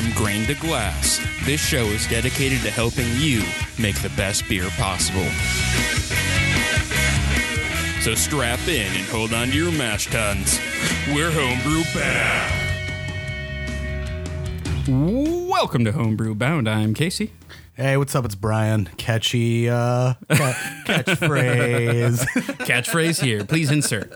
From grain to glass, this show is dedicated to helping you make the best beer possible. So strap in and hold on to your mash tuns. We're homebrew bound. Welcome to Homebrew Bound. I'm Casey. Hey, what's up? It's Brian. Catchy uh, ca- catchphrase. Catchphrase here. Please insert.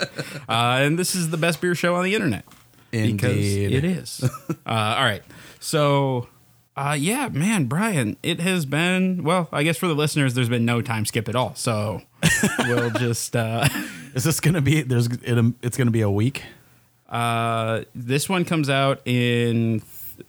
Uh, and this is the best beer show on the internet. Because Indeed. it is. uh, all right. So, uh, yeah, man, Brian, it has been, well, I guess for the listeners, there's been no time skip at all. So we'll just, uh, Is this gonna be? There's it, it's gonna be a week. uh, this one comes out in,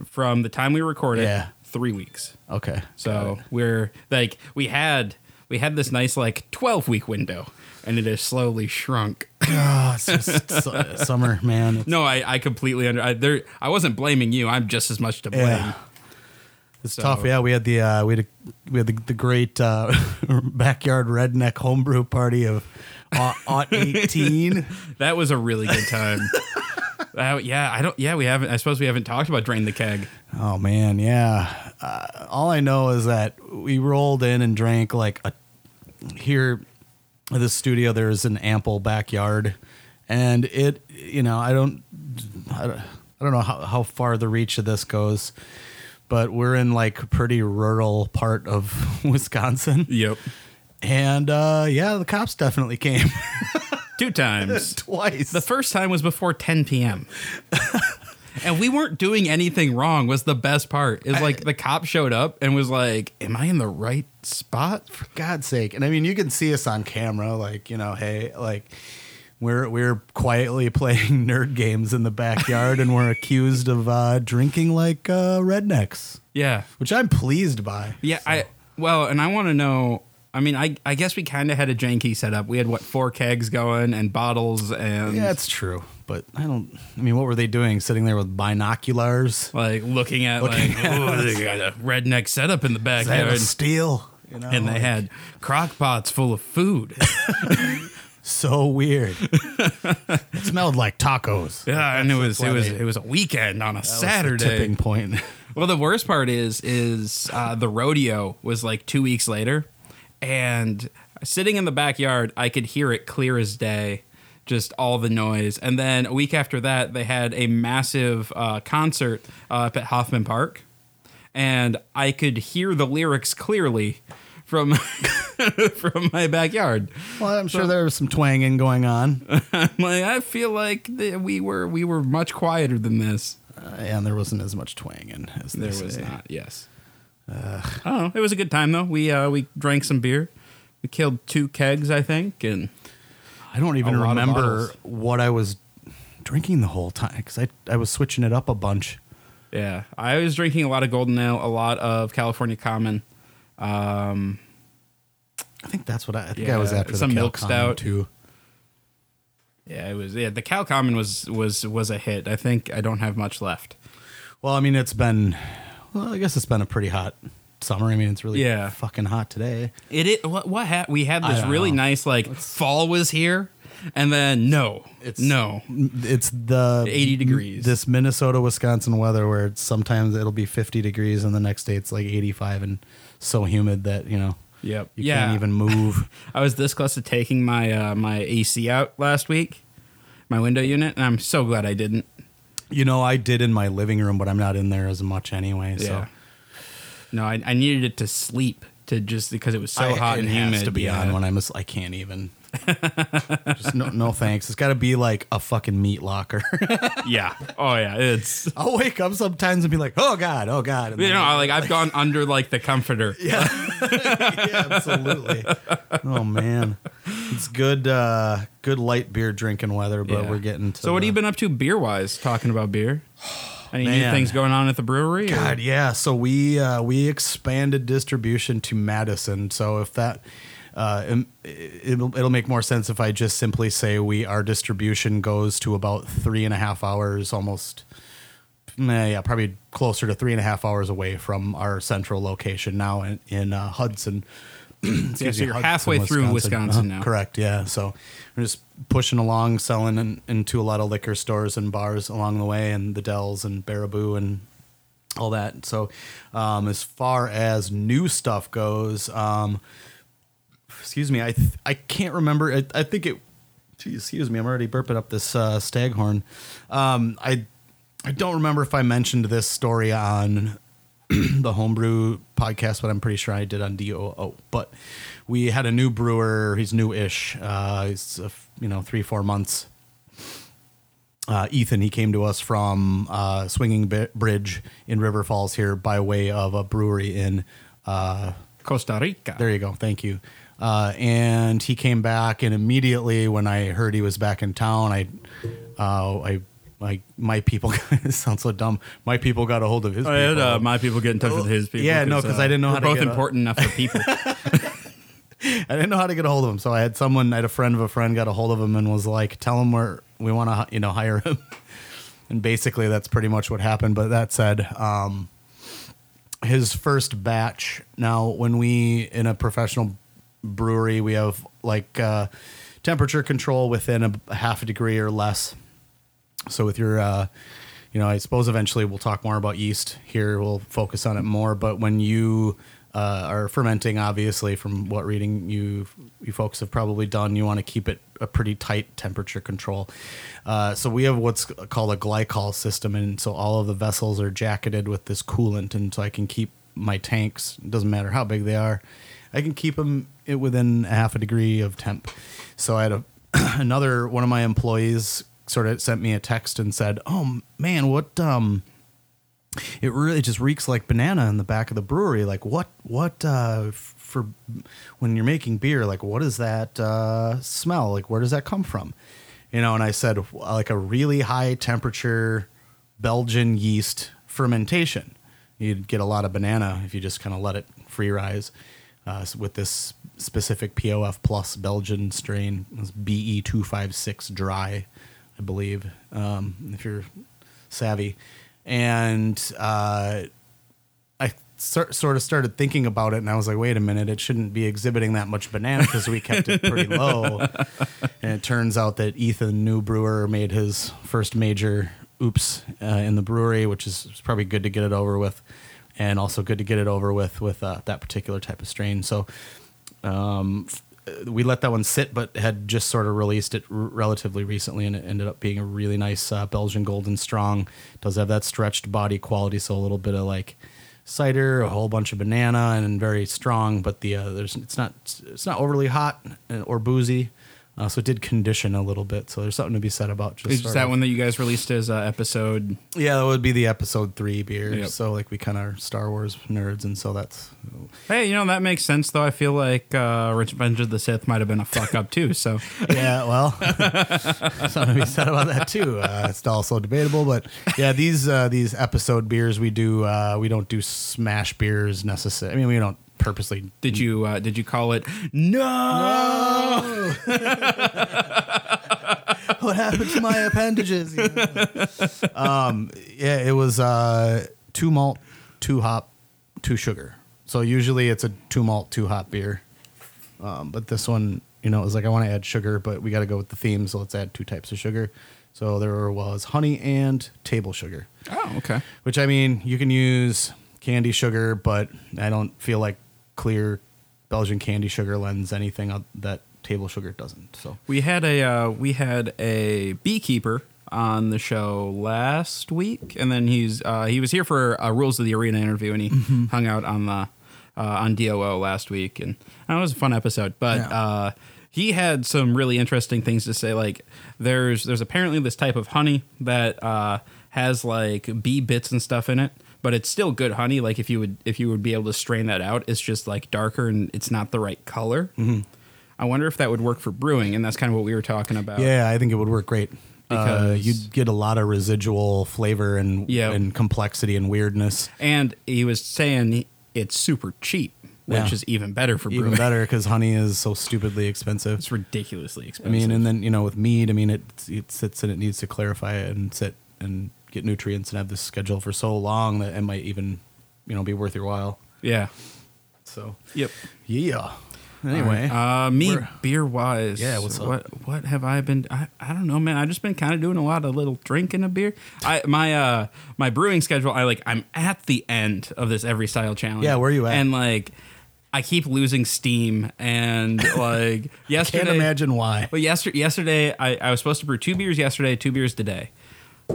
from the time we record it, Yeah. three weeks. Okay. So we're like, we had, we had this nice like 12 week window and it has slowly shrunk. Oh, it's just su- summer, man. It's, No, I, I completely under. I, there, I wasn't blaming you. I'm just as much to blame. Yeah. it's So- tough. Yeah, we had the uh, we had a, we had the, the great uh, backyard redneck homebrew party of Aunt 18. That was a really good time. Uh, yeah, I don't. Yeah, we haven't. I suppose we haven't talked about drain the keg. Oh man, yeah. Uh, all I know is that we rolled in and drank like a here the studio. There's an ample backyard, and it you know I don't I don't, I don't know how, how far the reach of this goes, but we're in like a pretty rural part of Wisconsin, Yep, and uh, yeah, the cops definitely came two times. twice. the first time was before 10 p.m. and we weren't doing anything wrong. Was the best part? Is like the cop showed up and was like, "Am I in the right spot?" for God's sake. And I mean, you can see us on camera, like, you know, hey, like we're we're quietly playing nerd games in the backyard and we're accused of uh, drinking like uh, rednecks, Yeah, which I'm pleased by. Yeah, I well, and I want to know. I mean, I I guess we kind of had a janky setup. We had what four kegs going and bottles and Yeah, it's true. But I don't, I mean, what were they doing? Sitting there with binoculars? like looking at Looking like at oh, they got a redneck setup in the backyard, steel, you know? and they had crock pots full of food. so weird. it smelled like tacos. yeah, and it was it was it was a weekend on a That Saturday. tipping point. Well, the worst part is is uh, the rodeo was like two weeks later, and sitting in the backyard, I could hear it clear as day, just all the noise. And then a week after that, they had a massive uh, concert uh, up at Hoffman Park, and I could hear the lyrics clearly from from my backyard. well, I'm sure there was some twanging going on. I'm like, I feel like th- we were we were much quieter than this. Uh, and there wasn't as much twanging as There was say. not. Yes. Don't. It was a good time though. We uh, we drank some beer. We killed two kegs, I think, and I don't even A lot of remember what I was drinking the whole time because I, I was switching it up a bunch. yeah, I was drinking a lot of Golden Ale, a lot of California Common. Um, I think that's what I, I think I was after some milk Common, stout. too. yeah, it was. Yeah, the Cal Common was was was a hit. I think I don't have much left. Well, I mean, it's been, well, I guess it's been a pretty hot summer. I mean, it's really Yeah. fucking hot today. It it what what ha- we had this really know. nice like fall was here, and then no, It's no, It's the 80 degrees. This Minnesota, Wisconsin weather where it's, sometimes it'll be 50 degrees and the next day it's like 85 and so humid that, you know, yep, you yeah. can't even move. I was this close to taking my uh, my AC out last week, my window unit, and I'm so glad I didn't. you know, I did in my living room, but I'm not in there as much anyway. So Yeah. No, I, I needed it to sleep to just because it was so I- hot it and has humid. to be yeah. on when I'm. I can't even. Just no, no thanks. It's got to be like a fucking meat locker. yeah. Oh yeah. It's I'll wake up sometimes and be like, "Oh God, oh God." And you then- know like I've gone under like the comforter. yeah, yeah, absolutely. Oh man, it's good, uh, good light beer drinking weather, but Yeah. we're getting to. So what have you been up to beer wise? Talking about beer. Any new things going on at the brewery? or- God, yeah. So we uh, we expanded distribution to Madison. So if that. Uh, it'll it'll make more sense if I just simply say we our distribution goes to about three and a half hours, almost. Nah, yeah, probably closer to three and a half hours away from our central location now in, in uh, Hudson. Yeah, so you're halfway through Wisconsin now. Correct. Yeah. So we're just pushing along, selling in, into a lot of liquor stores and bars along the way, and the Dells and Baraboo and all that. So, um, as far as new stuff goes, um, excuse me, I th- I can't remember. I, I think it. Geez, excuse me, I'm already burping up this uh, staghorn. Um, I I don't remember if I mentioned this story on the homebrew podcast, but I'm pretty sure I did on DOO. But we had a new brewer. He's new-ish. Uh, he's uh, you know three four months. Uh, Ethan, he came to us from uh, Swinging Bridge in River Falls here by way of a brewery in. Uh, Costa Rica. there you go. Thank you. Uh, and he came back, and immediately when I heard he was back in town, I, uh, I, like my people. it sounds so dumb. My people got a hold of his. Had people. uh, my people get in touch with his people. Yeah, no, 'cause I didn't know we're how to both get a- important enough for people. I didn't know how to get a hold of him, so I had someone, I had a friend of a friend, got a hold of him and was like, "Tell him where we want to, you know, hire him." And basically, that's pretty much what happened. But that said, um, his first batch. Now, when we in a professional brewery, we have like uh, temperature control within a half a degree or less. So with your, uh, you know, I suppose eventually we'll talk more about yeast here. We'll focus on it more. But when you uh, are fermenting, obviously, from what reading you you folks have probably done, you want to keep it a pretty tight temperature control. Uh, so we have what's called a glycol system, and so all of the vessels are jacketed with this coolant, and so I can keep my tanks. Doesn't matter how big they are. I can keep them within a half a degree of temp. So I had a another one of my employees sort of sent me a text and said, "Oh man, what um it really just reeks like banana in the back of the brewery. Like what what uh for when you're making beer, like what is that uh smell? Like where does that come from?" You know, and I said like a really high temperature Belgian yeast fermentation. You'd get a lot of banana if you just kind of let it free rise. Uh, with this specific POF plus Belgian strain, BE two five six dry, I believe. Um, if you're savvy, and uh, I sor- sort of started thinking about it, and I was like, wait a minute, it shouldn't be exhibiting that much banana because we kept it pretty low. And it turns out that Ethan, new brewer, made his first major oops uh, in the brewery, which is probably good to get it over with, and also good to get it over with with uh, that particular type of strain. So. Um, we let that one sit, but had just sort of released it r- relatively recently, and it ended up being a really nice uh, Belgian Golden Strong. Does have that stretched body quality, so a little bit of like cider, a whole bunch of banana, and very strong. But the uh, there's it's not it's not overly hot uh, or boozy, uh, so it did condition a little bit. So there's something to be said about just Is sort that one that you guys released as uh, episode? Yeah, that would be the episode three beer. Yep. So like we kind of are Star Wars nerds, and so that's Hey, you know that makes sense though. I feel like uh, Revenge of the Sith might have been a fuck up too. So yeah, well, something to be said about that too. Uh, it's also debatable, but yeah, these uh, these episode beers we do uh, we don't do smash beers necessarily. I mean, we don't purposely. did you uh, did you call it no? what happened to my appendages? um, yeah, it was uh, two malt, two hop, two sugar. So usually it's a two malt, two hop beer. Um, but this one, you know, it was like I want to add sugar, but we got to go with the theme, so let's add two types of sugar. So there was honey and table sugar, Oh, okay. which I mean, you can use candy sugar, but I don't feel like clear Belgian candy sugar lends anything that table sugar doesn't. So We had a uh, we had a beekeeper on the show last week, and then he's uh, he was here for uh, Rules of the Arena interview, and he Mm-hmm. hung out on the uh, on DOO last week, and uh, it was a fun episode. But Yeah. uh, he had some really interesting things to say. Like there's there's apparently this type of honey that uh, has like bee bits and stuff in it. But it's still good honey. Like if you would if you would be able to strain that out, it's just like darker and it's not the right color. Mm-hmm. I wonder if that would work for brewing, and that's kind of what we were talking about. Yeah, I think it would work great. Uh, Because- you'd get a lot of residual flavor and Yeah. and complexity and weirdness. And he was saying it's super cheap, which Yeah. is even better for Even brewing. better because honey is so stupidly expensive. It's ridiculously expensive. I mean, and then you know with mead, I mean it it sits and it needs to clarify it and sit and get nutrients and have this schedule for so long that it might even you know be worth your while. yeah. So Yep. yeah, Anyway, Uh, me beer wise. Yeah, what's up? What what have I been? I, I don't know, man. I just been kind of doing a lot of little drinking of beer. I my uh my brewing schedule. I like I'm at the end of this every style challenge. Yeah, where you at? And like I keep losing steam and like yesterday. can't imagine why. But yesterday, yesterday I, I was supposed to brew two beers yesterday, two beers today.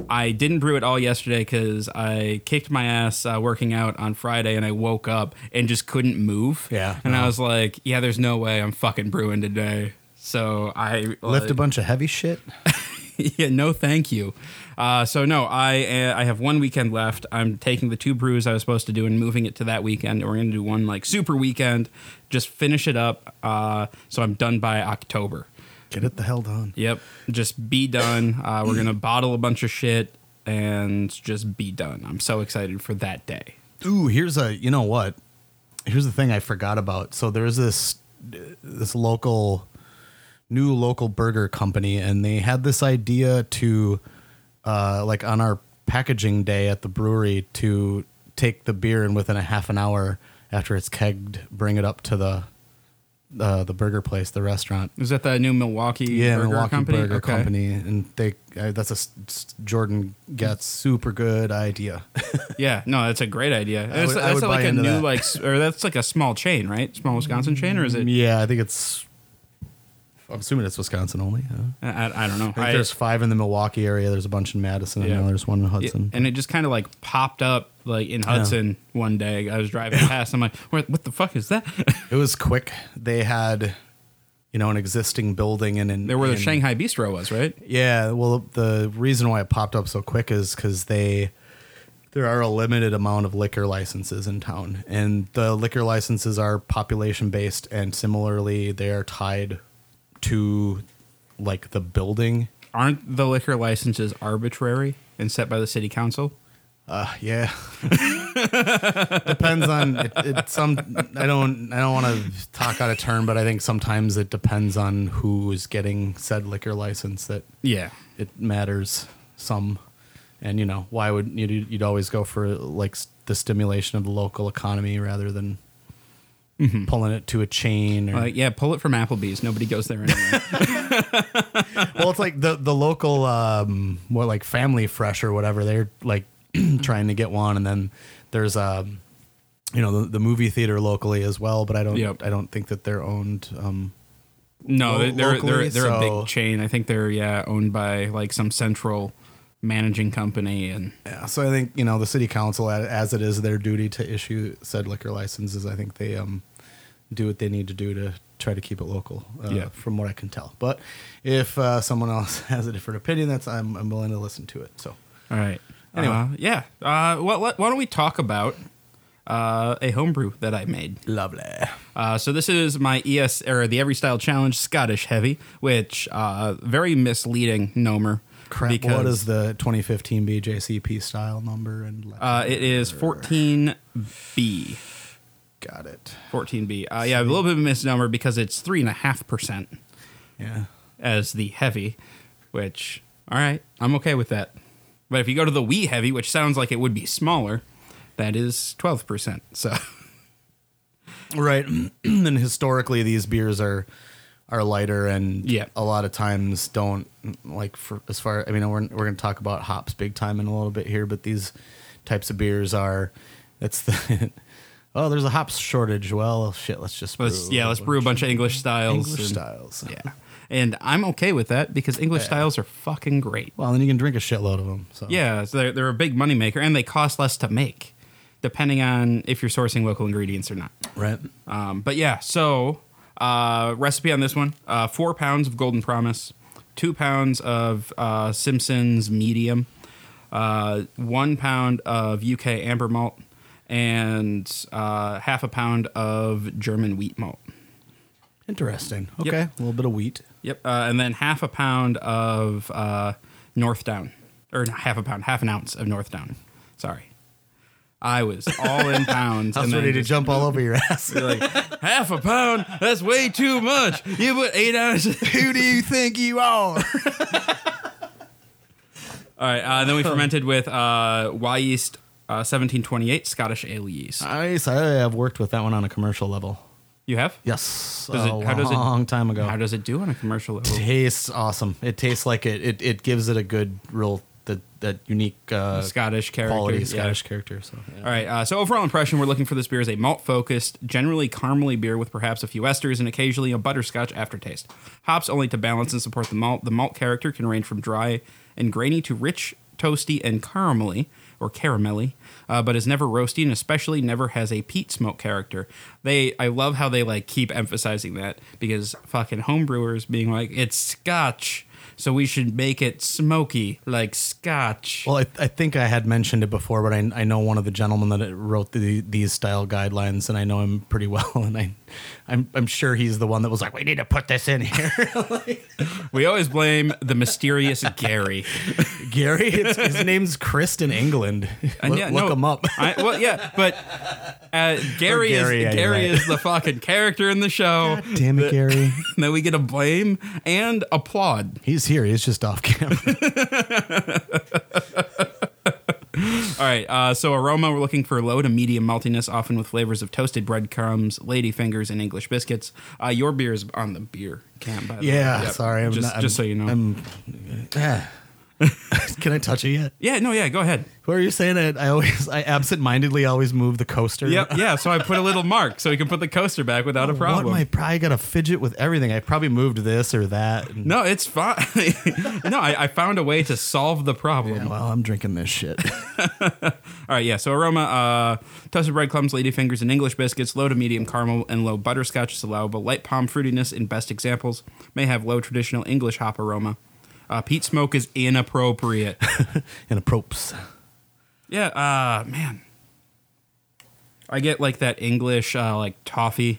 I didn't brew it all yesterday because I kicked my ass uh, working out on Friday, and I woke up and just couldn't move. Yeah, and I was like, "Yeah, there's no way I'm fucking brewing today." So I Lift a bunch of heavy shit. yeah, no, thank you. Uh, so no, I uh, I have one weekend left. I'm taking the two brews I was supposed to do and moving it to that weekend. We're gonna do one like super weekend, just finish it up. Uh, so I'm done by October. Get it the hell done. Yep, just be done. Uh, we're gonna bottle a bunch of shit and just be done. I'm so excited for that day. Ooh, here's a. You know what? Here's the thing I forgot about. So there's this this local new local burger company, and they had this idea to, uh, like on our packaging day at the brewery, to take the beer and within a half an hour after it's kegged, bring it up to the uh, the burger place, the restaurant. Is that the new Milwaukee Yeah, Burger Milwaukee Company? Burger Okay. Company, and they uh, that's a s- Jordan gets super good idea. Yeah, no, that's a great idea. That's, would- I would like a new that. like, or that's like a small chain, right? Small Wisconsin chain, or is it? yeah, I think it's. I'm assuming it's Wisconsin only. huh? I, I- don't know. I think I- there's five in the Milwaukee area. There's a bunch in Madison. Yeah. Know there's one in Yeah, Hudson. and it just kind of like popped up like in Hudson one day. I was driving past. I'm like, what, what the fuck is that? it was quick. They had, you know, an existing building and in there where the Shanghai Bistro was, right? Yeah, well, the reason why it popped up so quick is because they there are a limited amount of liquor licenses in town, and the liquor licenses are population based, and similarly, they are tied to like the building. Aren't the liquor licenses arbitrary and set by the city council? Uh, yeah, depends on it, it. Some I don't I don't want to talk out of turn, but I think sometimes it depends on who is getting said liquor license that Yeah. it matters some and you know why would you'd, you'd always go for like the stimulation of the local economy rather than pulling it to a chain or Like, yeah, pull it from Applebee's. Nobody goes there anyway. well it's like the the local um what like family fresh or whatever they're like trying to get one and then there's um you know the, the movie theater locally as well but i don't Yep. i don't think that they're owned um no, Lo- they're they're locally, they're, they're a big chain. I think they're yeah owned by like some central managing company and Yeah, so I think you know the city council, as it is their duty to issue said liquor licenses, I think they um do what they need to do to try to keep it local. Uh, Yeah. from what I can tell. But if uh, someone else has a different opinion, that's I'm, I'm willing to listen to it. So all right. Anyway. Uh, yeah. Uh, what, what, why don't we talk about uh, a homebrew that I made? lovely. Uh, so this is my ES or the Every Style Challenge Scottish Heavy, which uh, very misleading nomer. Crap. what is the 2015 BJCP style number and uh, it is 14B. Got it. 14B. Uh, yeah, a little bit of a misnomer because it's three and a half percent Yeah. as the heavy, which all right, I'm okay with that. But if you go to the wee heavy, which sounds like it would be smaller, that is 12 percent. So Right. and historically these beers are are lighter and Yeah. a lot of times don't like for as far I mean we're we're going to talk about hops big time in a little bit here but these types of beers are That's the Oh, there's a hops shortage. Well, shit, let's just let's brew yeah, let's brew a bunch of English styles. English and- styles. Yeah, and I'm okay with that because English styles are fucking great. Well, then you can drink a shitload of them. So Yeah, so they're, they're a big moneymaker and they cost less to make, depending on if you're sourcing local ingredients or not. right. Um, but yeah, so uh, recipe on this one: uh, four pounds of Golden Promise, two pounds of uh, Simpsons Medium, uh, one pound of UK Amber Malt, and uh, half a pound of German wheat malt. Interesting. Yep. Okay, a little bit of wheat. Yep, uh, and then half a pound of uh, Northdown, or not half a pound, half an ounce of Northdown. Sorry, I was all in pounds. I was and ready to jump all over your ass. like half a pound. That's way too much. You put eight ounces. Who do you think you are? All right. Uh, then we fermented with uh, Wyeast uh, 1728 Scottish ale yeast. Nice. I have worked with that one on a commercial level. You have? Yes, Does a it- how does it- long time ago. How does it do on a commercial level? tastes awesome. It tastes like it. It, it gives it a good, real that that unique uh, Scottish character. quality yeah. Scottish character. So yeah. All right. Uh, so overall impression, we're looking for this beer as a malt-focused, generally caramely beer with perhaps a few esters and occasionally a butterscotch aftertaste. Hops only to balance and support the malt. The malt character can range from dry and grainy to rich, toasty, and caramelly or caramelly, uh, but is never roasty and especially never has a peat smoke character. They, I love how they like keep emphasizing that because fucking homebrewers being like it's Scotch. So we should make it smoky like Scotch. Well, I, I think I had mentioned it before, but I, I know one of the gentlemen that wrote the, these style guidelines, and I know him pretty well, and I, I'm I'm sure he's the one that was like, we need to put this in here. We always blame the mysterious Gary. Gary, it's, his name's Chris in England. And look yeah, look no, him up. I, well, yeah, but uh, Gary, Gary, is Gary right. is the fucking character in the show Damn it, Gary. that we get to blame and applaud. He's here. He's just off camera. All right, uh, so aroma, we're looking for low to medium maltiness, often with flavors of toasted breadcrumbs, ladyfingers, and English biscuits. Uh, your beer is on the beer can, by the way. Yeah, Yep. sorry. I'm just, not, just so you know. I'm, Ah. Can I touch it yet? yeah, no, yeah, go ahead. What are you saying? That I always, I absent-mindedly always move the coaster. Yep, yeah. So I put a little mark so you can put the coaster back without a problem. What problem. am I probably got to fidget with everything? I probably moved this or that. and- no, it's fine. no, I, I found a way to solve the problem. Yeah, well, I'm drinking this shit. All right, yeah. So aroma, uh, toasted breadcrumbs, ladyfingers, and English biscuits. Low to medium caramel and low butterscotch is allowable. Light palm fruitiness in best examples may have low traditional English hop aroma. Uh, peat smoke is inappropriate. In a propes. yeah, uh, man. I get like that English, uh, like toffee,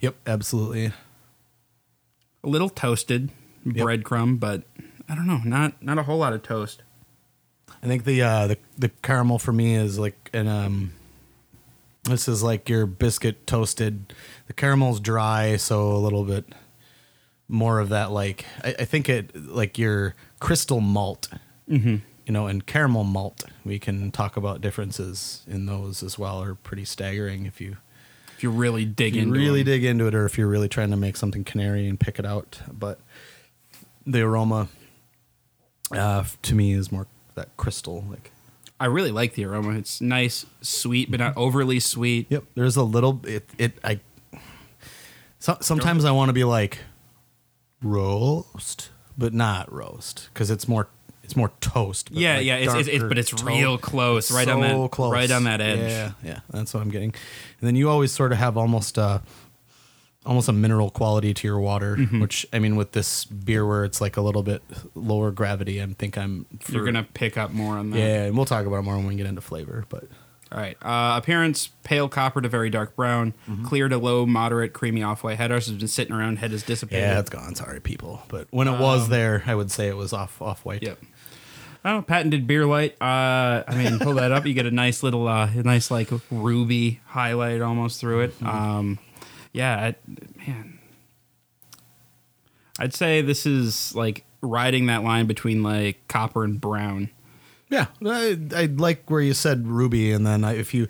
Yep, absolutely. a little toasted breadcrumb, but I don't know, not not a whole lot of toast. I think the uh, the the caramel for me is like an um. This is like your biscuit toasted. The caramel's dry, so a little bit more of that. Like I, I think it like your crystal malt, mm-hmm. you know, and caramel malt. We can talk about differences in those as well. Are pretty staggering if you If you really dig you into really them. dig into it, or if you're really trying to make something canary and pick it out. But the aroma, uh, to me, is more that crystal. Like, I really like the aroma. It's nice, sweet, but not overly sweet. yep, there's a little. It it I. So, sometimes I want to be like roast, but not roast because it's more it's more toast. but Yeah, like yeah, it's, it's, it's but it's toast. real close, right on that, close. right on that edge. Yeah, yeah, that's what I'm getting. And then you always sort of have almost uh almost a mineral quality to your water, Mm-hmm. which I mean with this beer where it's like a little bit lower gravity, I think I'm for, You're gonna pick up more on that. Yeah, and we'll talk about it more when we get into flavor, but All right. Uh, appearance: pale copper to very dark brown, Mm-hmm. clear to low, moderate, creamy off white. Head ours has been sitting around. Head has dissipated. yeah, it's gone. Sorry, people. But when it was there, I would say it was off off white. Yep. Oh, patented beer light. Uh, I mean, pull that up. You get a nice little, uh, a nice like ruby highlight almost through it. Um, yeah, I, man. I'd say this is like riding that line between like copper and brown. Yeah, I, I like where you said ruby, and then I, if you,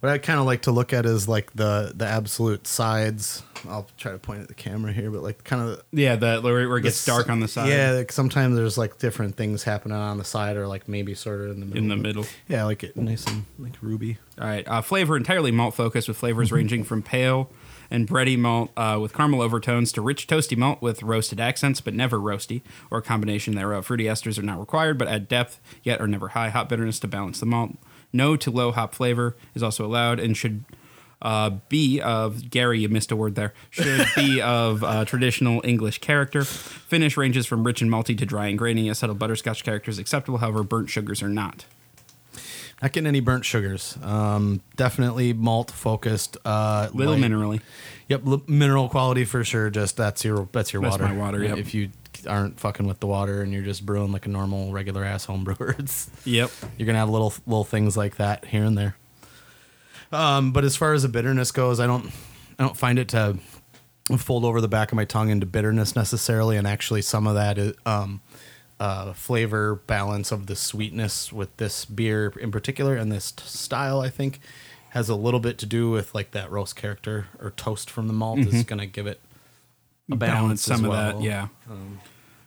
what I kind of like to look at is like the the absolute sides. I'll try to point at the camera here, but like kind of Yeah, the where where it gets dark on the side. Yeah, like sometimes there's like different things happening on the side, or like maybe sort of in the middle. in the middle. Yeah, I like it nice and like ruby. All right. Uh, flavor entirely malt focused with flavors ranging from pale and bready malt uh, with caramel overtones to rich toasty malt with roasted accents, but never roasty, or a combination thereof. Fruity esters are not required, but add depth, yet are never high. Hop bitterness to balance the malt. No to low hop flavor is also allowed and should uh, be of Gary. You missed a word there. Should be of uh, traditional English character. Finish ranges from rich and malty to dry and grainy. A subtle butterscotch character is acceptable. However, burnt sugars are not. Not getting any burnt sugars. Um, definitely malt focused. Uh, Little light- minerally. Yep, li- mineral quality for sure. Just that's your that's your That's water. my water, yep. If you aren't fucking with the water and you're just brewing like a normal regular ass home brewer, it's Yep. you're gonna have little little things like that here and there. Um, but as far as the bitterness goes, I don't I don't find it to fold over the back of my tongue into bitterness necessarily, and actually some of that is, um, uh, flavor balance of the sweetness with this beer in particular and this t- style, I think, has a little bit to do with like that roast character or toast from the malt is going to give it a balance, some as of that. Yeah.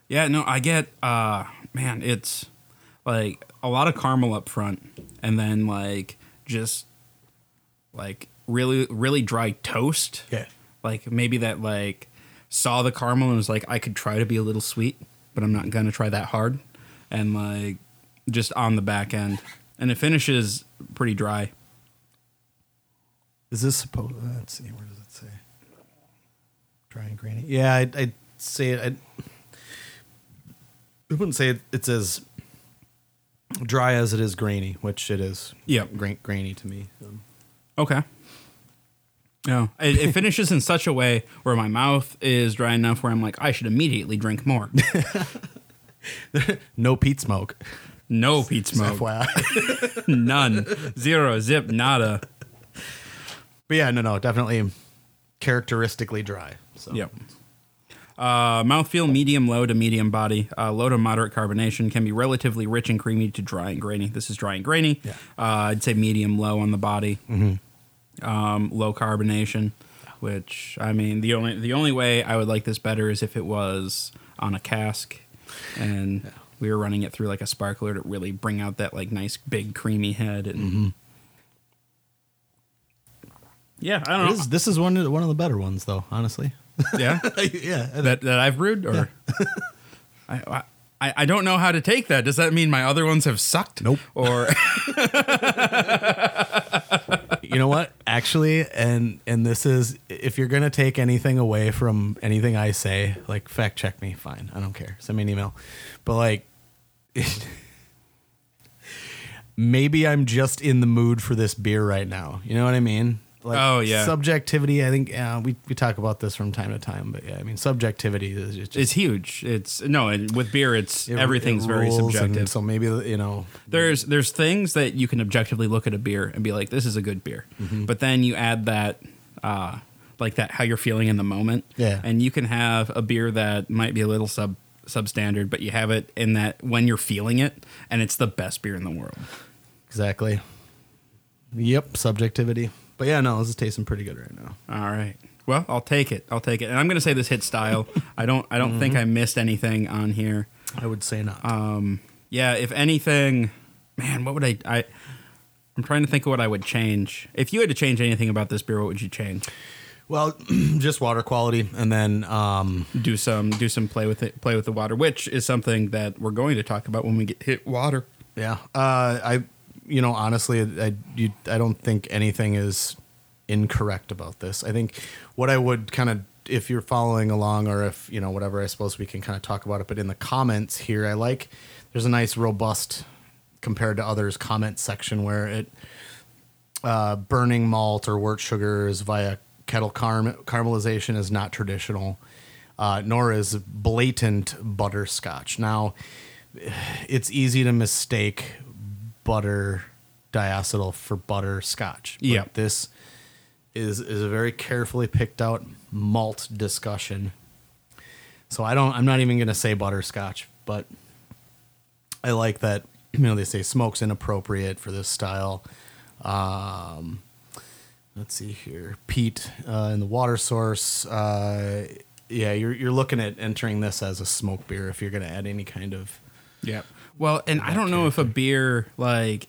yeah. No, I get. uh Man, it's like a lot of caramel up front, and then like just like really really dry toast. Yeah. Like maybe that like saw the caramel and was like, I could try to be a little sweet, but I'm not gonna try that hard, and like just on the back end, and it finishes pretty dry. Is this supposed? Let's see. Where does it say? Dry and grainy. Yeah, I'd, I'd say it. I'd, I wouldn't say it, it's as dry as it is grainy, which it is. Yeah, gra- grainy to me. Um, Okay. No, it, it finishes in such a way where my mouth is dry enough where I'm like, I should immediately drink more. no peat smoke. No peat smoke, FYI. none, zero, zip, nada. but yeah, no, no, definitely characteristically dry. So Yep. Uh, mouthfeel medium low to medium body. Uh, low to moderate carbonation can be relatively rich and creamy to dry and grainy. This is dry and grainy. Yeah. Uh, I'd say medium low on the body. Um, low carbonation, which I mean the only the only way I would like this better is if it was on a cask, and we were running it through like a sparkler to really bring out that like nice big creamy head. And yeah, I don't know. This, this is one of, the, one of the better ones, though. Honestly. yeah. yeah. that that I've brewed, or I, I I don't know how to take that. Does that mean my other ones have sucked? Nope. Or you know what? Actually, and and this is if you're gonna take anything away from anything I say, like fact check me, fine. I don't care. Send me an email. But like maybe I'm just in the mood for this beer right now. You know what I mean? Like Oh, yeah. subjectivity. I think yeah, we we talk about this from time to time, but yeah, I mean subjectivity is just it's huge. It's no, and with beer, it's it- everything's it very subjective. So maybe you know, there's there's things that you can objectively look at a beer and be like, this is a good beer, Mm-hmm. but then you add that. uh like that how you're feeling in the moment Yeah. and you can have a beer that might be a little sub substandard but you have it in that when you're feeling it and it's the best beer in the world exactly. Yep, subjectivity. But yeah, no, this is tasting pretty good right now. All right. Well, I'll take it. I'll take it. And I'm going to say this hit style. I don't. I don't think I missed anything on here. I would say not. Um, yeah. If anything, man, what would I? I. I'm trying to think of what I would change. If you had to change anything about this beer, what would you change? Well, just water quality, and then um, Do some. Do some play with it. Play with the water, which is something that we're going to talk about when we get hit water. yeah, uh, I, you know, honestly, I, you, I don't think anything is incorrect about this. I think what I would kind of, if you're following along, or if you know, whatever, I suppose we can kind of talk about it. But in the comments here, I like there's a nice robust compared to others comment section where it uh, burning malt or wort sugars via kettle caramelization is not traditional, uh, nor is blatant butterscotch. Now, it's easy to mistake butter diacetyl for butterscotch. but Yep. this is is a very carefully picked out malt discussion. So I don't. I'm not even going to say butterscotch, but I like that. You know, they say smoke's inappropriate for this style. Um, let's see here, peat uh, in the water source. Uh, yeah, you're you're looking at entering this as a smoke beer if you're going to add any kind of. Yeah. Well, and I don't know if a beer like,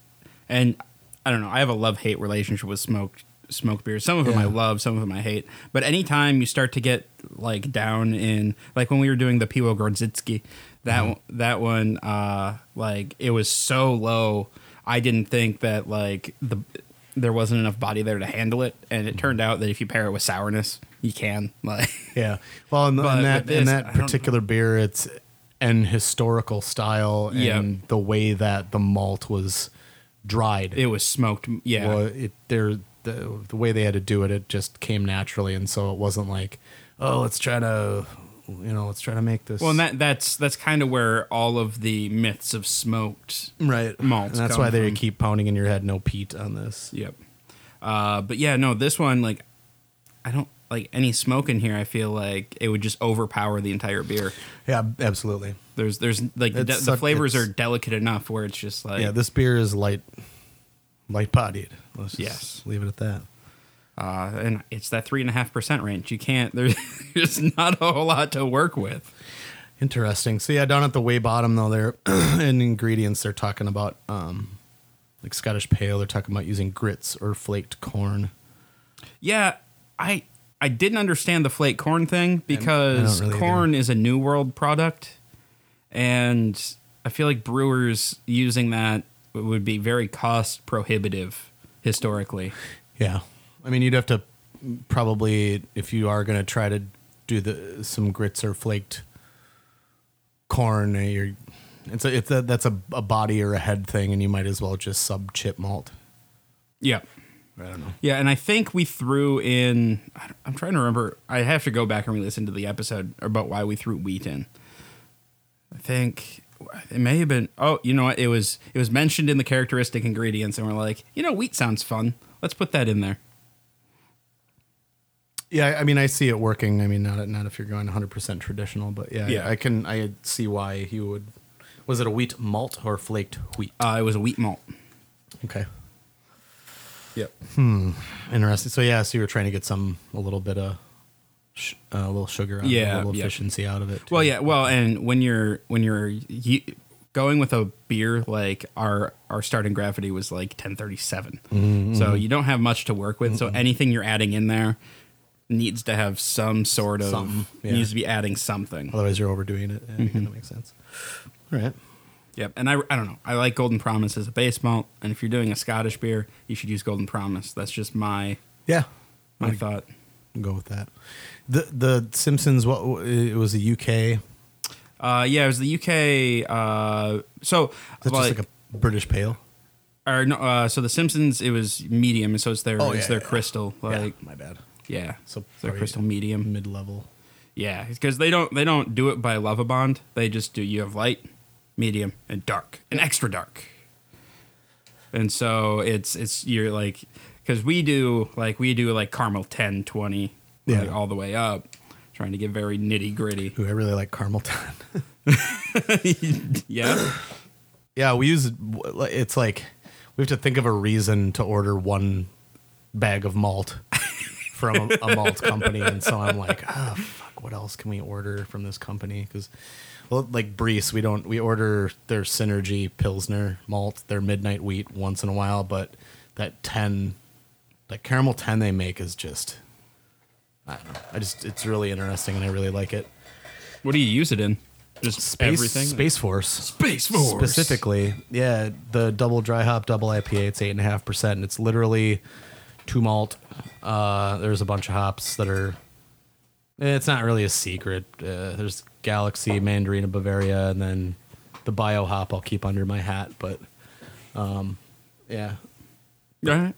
and I don't know. I have a love hate relationship with smoked smoked beers. Some of them I love, some of them I hate. But anytime you start to get like down in like when we were doing the Piwo Grodziskie, that one- that one, uh, like it was so low. I didn't think that like the there wasn't enough body there to handle it, and it turned out that if you pair it with sourness, you can like. Yeah. Well, in, that in that particular beer, it's an historical style and Yeah. the way that the malt was dried. It was smoked, yeah. Well, it there the the way they had to do it, it just came naturally, and so it wasn't like, oh, let's try to, you know, let's try to make this. Well, and that that's that's kind of where all of the myths of smoked right malts And that's why they keep pounding in your head, no peat on this. Yep. Uh, but yeah, no, this one like I don't like any smoke in here. I feel like it would just overpower the entire beer. Yeah, absolutely. There's there's like the, It's the flavors are delicate enough where it's just like yeah, this beer is light. light bodied. Let's just Yes. leave it at that. Uh, and it's that three and a half percent range. You can't. There's, there's not a whole lot to work with. Interesting. So yeah, down at the way bottom though, there in ingredients they're talking about um, like Scottish pale. They're talking about using grits or flaked corn. Yeah, I I didn't understand the flake corn thing because really corn is a new world product, and I feel like brewers using that would be very cost prohibitive historically. Yeah, I mean you'd have to probably if you are going to try to do the some grits or flaked corn, uh, you're it's a, it's a that's a, a body or a head thing, and you might as well just sub chit malt. Yeah. I don't know. Yeah, and I think we threw in. I'm trying to remember. I have to go back and re-listen to the episode about why we threw wheat in. I think it may have been. Oh, you know what? It was. It was mentioned in the characteristic ingredients, and we're like, you know, wheat sounds fun. Let's put that in there. Yeah, I mean, I see it working. I mean, not not if you're going 100 percent traditional, but yeah, Yeah. I can I see why he would. Was it a wheat malt or flaked wheat? Uh, it was a wheat malt. Okay, Yep. Hmm. Interesting. So yeah, so you were trying to get some a little bit of sh- uh, a little sugar, out of it, Yeah, a little yeah. efficiency out of it. Well, yeah. Well, and when you're when you're you, going with a beer like our our starting gravity was like 1037, so you don't have much to work with. So anything you're adding in there needs to have some sort of yeah. needs to be adding something. Otherwise, you're overdoing it. Yeah, Mm-hmm. That makes sense. All right. Yep. And I I don't know. I like Golden Promise as a base malt, and if you're doing a Scottish beer, you should use Golden Promise. That's just my Yeah, my I'd thought. go with that. The the Simpsons. What it was the UK. Uh, yeah, it was the UK. Uh, so That's like, just like a British pale. or no, uh, so the Simpsons it was medium, and so it's their Oh, it's yeah, their yeah. crystal like yeah, my bad. yeah, So their crystal medium. mid level. Yeah, because they don't they don't do it by Lovibond. They just do you have light, medium, and dark, and extra dark. And so it's it's you're like because we do like we do like caramel 10, 20, Yeah. like, all the way up, trying to get very nitty gritty. Ooh, I really like caramel tan. yeah, yeah, we use it's like we have to think of a reason to order one bag of malt from a, a malt company, and so I'm like, ah, fuck, what else can we order from this company? Because, well, like Briess, we don't we order their Synergy Pilsner malt, their Midnight Wheat once in a while, but that ten, that caramel ten they make is just, I don't know, I just it's really interesting and I really like it. what do you use it in? Just Space, everything. Space Force. Space Force. Specifically, yeah, the double dry hop, double IPA, it's eight and a half percent, and it's literally two malt. Uh, there's a bunch of hops that are. It's not really a secret. Uh, there's Galaxy, Mandarina, Bavaria, and then the bio hop I'll keep under my hat. But, um, yeah, All right.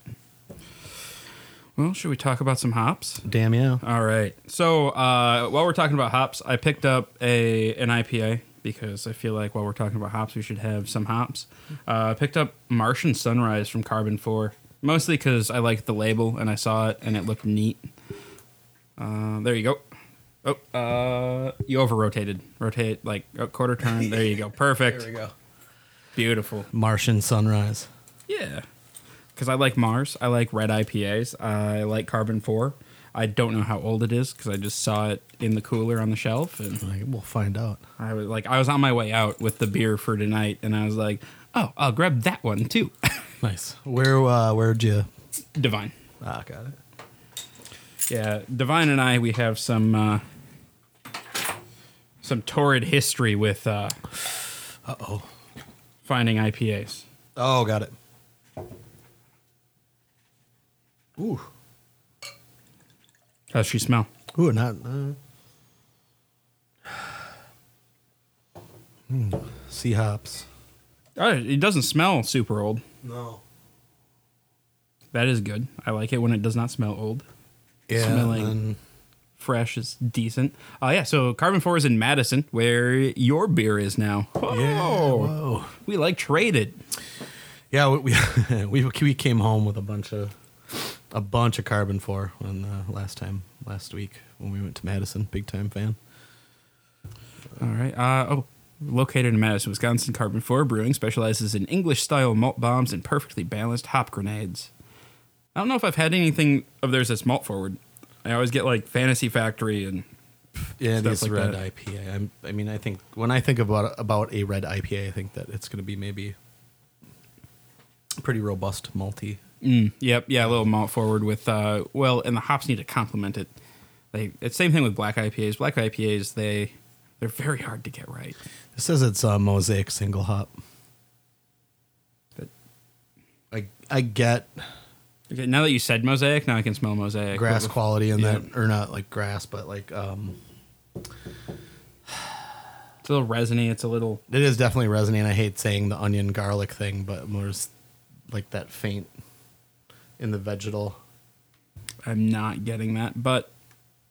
Well, should we talk about some hops? damn yeah. All right. So uh, while we're talking about hops, I picked up a an IPA because I feel like while we're talking about hops, we should have some hops. Uh, I picked up Martian Sunrise from Karben4, mostly because I liked the label and I saw it and it looked neat. Uh, there you go. Oh, uh, you over rotated. Rotate like a quarter turn. There you go. Perfect. There we go. Beautiful. Martian Sunrise. Yeah. Because I like Mars. I like red IPAs. I like Karben4. I don't know how old it is because I just saw it in the cooler on the shelf. And Like, we'll find out. I was like, I was on my way out with the beer for tonight. And I was like, oh, I'll grab that one too. Nice. Where uh, where'd you? Divine. Ah, got it. Yeah. Divine and I, we have some. Uh, some torrid history with uh, oh. finding IPAs. Oh, got it. Ooh. How's she smell? Ooh, not. Uh, Hmm. Sea hops. Oh, it doesn't smell super old. No. That is good. I like it when it does not smell old. Yeah. Smelling. and- fresh is decent. Uh, yeah, so Karben4 is in Madison, where your beer is now. yeah. Oh, Whoa. we like traded. Yeah, we, we we we came home with a bunch of a bunch of Karben4 on uh, last time last week when we went to Madison. Big time fan. All right. Uh, oh, located in Madison, Wisconsin. Karben4 Brewing specializes in English style malt bombs and perfectly balanced hop grenades. I don't know if I've had anything of theirs that's malt forward. I always get like Fantasy Factory and Yeah, Stuff these like red that. IPA. I'm, I mean, I think when I think about about a red IPA, I think that it's going to be maybe pretty robust, malty. Mm, yep, yeah, a little malt forward with uh well, and the hops need to complement it. They it's same thing with black IPAs. Black IPAs they they're very hard to get right. It says it's a mosaic single hop. But I I get okay, now that you said mosaic, now I can smell mosaic. grass quality in that, or not like grass, but like um, It's a little resiny. It's a little it is definitely resonant. I hate saying the onion garlic thing, but more like that faint in the vegetal. I'm not getting that, but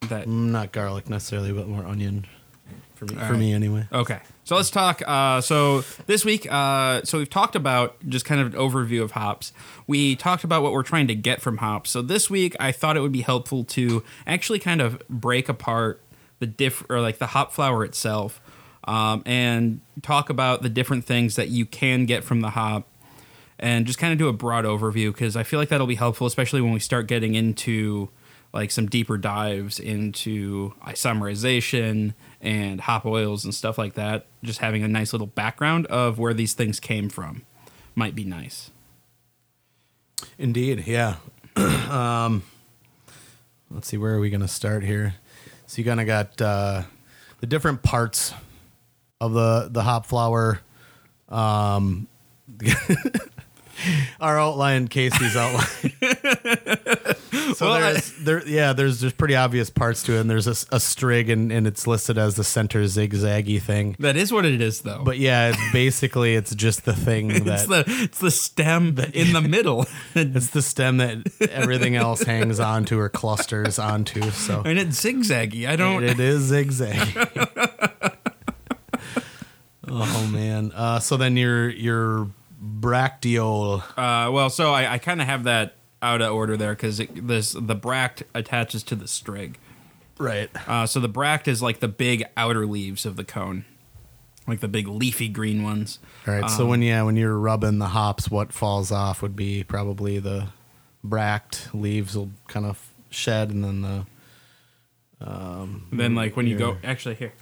that Mm, Not garlic necessarily, but more onion for me. All for right. me anyway. Okay, so let's talk. Uh, so this week, uh, so we've talked about just kind of an overview of hops. We talked about what we're trying to get from hops. So this week, I thought it would be helpful to actually kind of break apart the diff or like the hop flower itself, um, and talk about the different things that you can get from the hop, and just kind of do a broad overview because I feel like that'll be helpful, especially when we start getting into like some deeper dives into isomerization and hop oils and stuff like that. Just having a nice little background of where these things came from might be nice. Indeed, yeah. um, let's see, where are we going to start here? So you kind of got uh, the different parts of the the hop flower. Um, our outline, Casey's outline. so Well, I- there's there, yeah, there's there's pretty obvious parts to it, and there's a strig, and, and it's listed as the center zigzaggy thing. That is what it is, though. But yeah, it's basically it's just the thing that it's the it's the stem in the middle, It's the stem that everything else hangs onto or clusters onto. So and it's zigzaggy. I don't. it is zigzag. oh man. Uh, so then your your bracteole. Uh, well, so I, I kind of have that out of order there because this the bract attaches to the strig. Right. Uh, so the bract is like the big outer leaves of the cone, like the big leafy green ones. All right. so when yeah, when you're rubbing the hops, what falls off would be probably the bract leaves will kind of shed, and then the And then like when you go, actually here,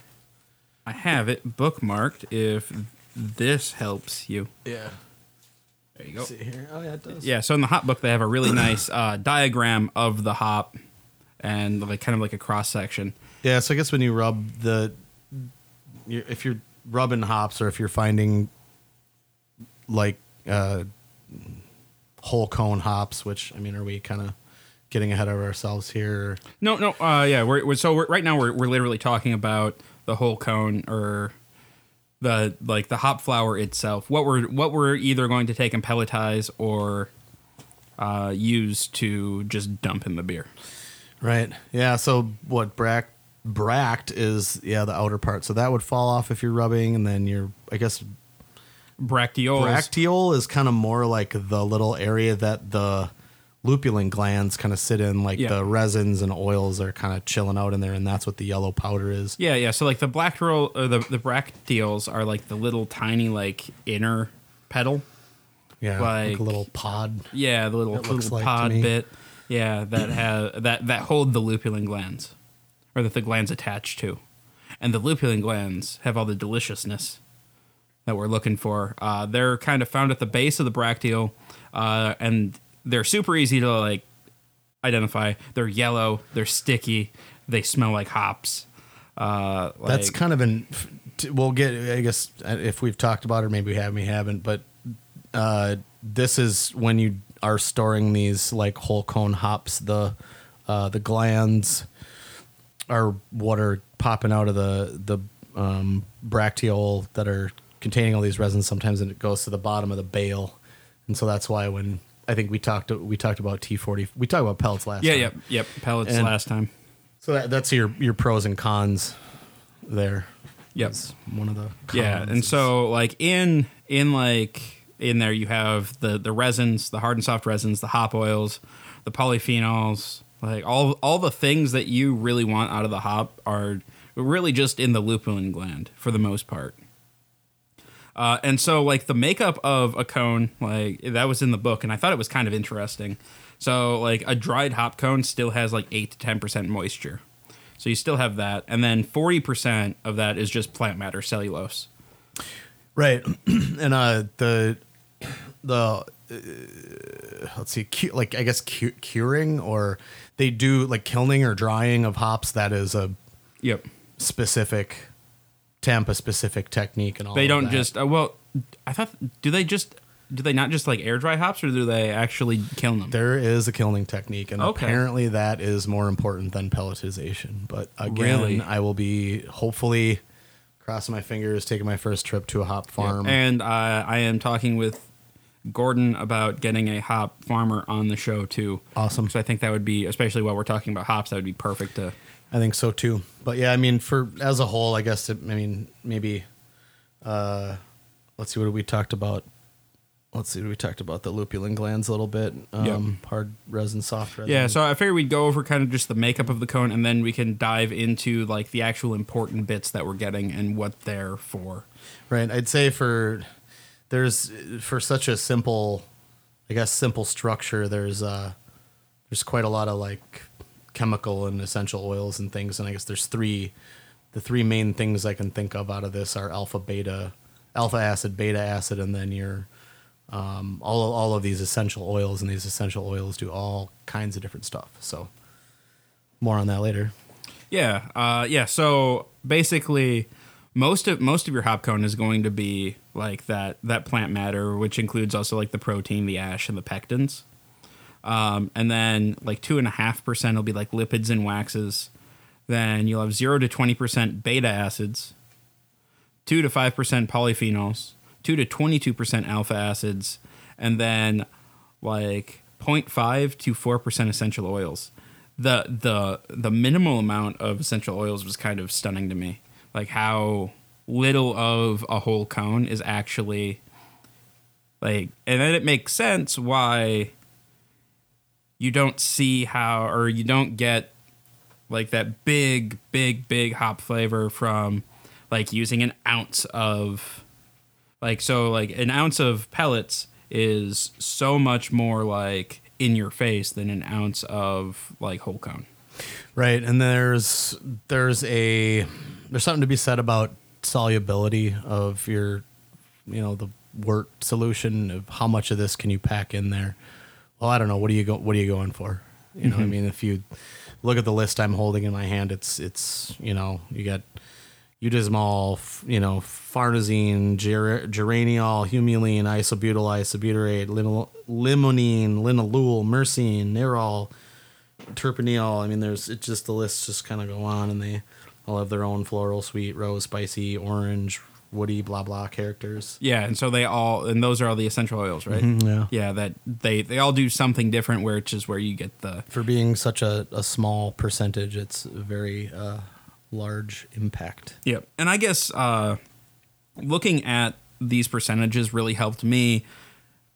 I have it bookmarked. If this helps you, yeah. There you go. See here. Oh yeah, it does. Yeah, so in the hop book they have a really nice uh, diagram of the hop and like kind of like a cross section. Yeah, so I guess when you rub the, you if you're rubbing hops or if you're finding like uh, whole cone hops, which I mean, are we kind of getting ahead of ourselves here? No, no, uh, yeah. We're, we're so we're, right now we're we're literally talking about the whole cone or the like the hop flower itself. What we're what we're either going to take and pelletize or uh, use to just dump in the beer. Right. Yeah. So what bract bract is yeah the outer part. So that would fall off if you're rubbing, and then your I guess Bracteoles. bracteole is kind of more like the little area that the lupulin glands kind of sit in, like Yeah. the resins and oils are kind of chilling out in there, and that's what the yellow powder is. Yeah, yeah. So like the black roll or the the bracteoles are like the little tiny like inner petal. Yeah, like, Like- a little pod. Yeah, the little little like pod bit. Yeah, that have that that hold the lupulin glands, or that the glands attach to, and the lupulin glands have all the deliciousness that we're looking for. Uh, they're kind of found at the base of the bracteole, uh, and they're super easy to like identify. They're yellow. They're sticky. They smell like hops. Uh, That's kind of an. We'll get. I guess uh, if we've talked about it, or maybe we have, we haven't. But uh, this is when you are storing these like whole cone hops. The uh, the glands are what are popping out of the the um, bracteole that are containing all these resins. Sometimes and it goes to the bottom of the bale, and so that's why when I think we talked we talked about T forty. We talked about pellets last. Time. Yeah, time. yep, yep. Pellets And- last time. So that, that's your your pros and cons there. Yep. One of the Yeah, and is- so like in in like in there you have the the resins, the hard and soft resins, the hop oils, the polyphenols, like all all the things that you really want out of the hop are really just in the lupulin gland for the most part. Uh, and so, like the makeup of a cone, like that was in the book, and I thought it was kind of interesting. So, like a dried hop cone still has like eight to ten percent moisture, so you still have that, and then forty percent of that is just plant matter, cellulose. Right, and uh, the the uh, let's see, cu- like I guess cu- curing or they do like kilning or drying of hops. That is a Yep. specific Tampa specific technique and all. That. They don't that. just. Uh, well, I thought. Do they just? Do they not just like air dry hops, or do they actually kill them? There is a kilning technique, and Okay. apparently that is more important than pelletization. But again, Really? I will be hopefully crossing my fingers, taking my first trip to a hop farm. And uh, I am talking with Gordon about getting a hop farmer on the show too. Awesome. So I think that would be, especially while we're talking about hops, that would be perfect to. I think so too. But yeah, I mean, for as a whole, I guess. It, I mean, maybe. Uh, let's see what we talked about. Let's see. We talked about the lupulin glands a little bit. Um, Hard resin, soft resin. Yeah, so I figured we'd go over kind of just the makeup of the cone, and then we can dive into like the actual important bits that we're getting and what they're for. Right. I'd say for there's for such a simple, I guess simple structure. There's uh there's quite a lot of like chemical and essential oils and things, and I guess there's three. The three main things I can think of out of this are alpha, beta, alpha acid, beta acid, and then your um, all all of these essential oils, and these essential oils do all kinds of different stuff. So more on that later. Yeah, uh, yeah. So basically, most of most of your hop cone is going to be like that that plant matter, which includes also like the protein, the ash, and the pectins. Um, and then like two and a half percent will be like lipids and waxes. Then you'll have zero to twenty percent beta acids, two to five percent polyphenols, two to twenty two percent alpha acids, and then like 0.5 to four percent essential oils. The the the minimal amount of essential oils was kind of stunning to me. Like how little of a whole cone is actually like and then it makes sense why you don't see how or you don't get like that big big big hop flavor from like using an ounce of like so like an ounce of pellets is so much more like in your face than an ounce of like whole cone Right, and there's there's a there's something to be said about solubility of your you know the wort solution of how much of this can you pack in there. Well, I don't know. What are you go What are you going for? You know, I mm-hmm. mean, if you look at the list I'm holding in my hand, it's it's you know you got eudesmol, f- you know, farnesene, ger- geraniol, humulene, isobutyl, isobutyrate, limonene, linalool, myrcene, nerol, terpineol. I mean, there's it's just the lists just kind of go on, and they all have their own floral, sweet, rose, spicy, orange, woody, blah blah characters. yeah and so they all and those are all the essential oils right yeah. yeah that they they all do something different which is where you get the For being such a, a small percentage, it's very uh, large impact. Yep. And I guess uh, looking at these percentages really helped me,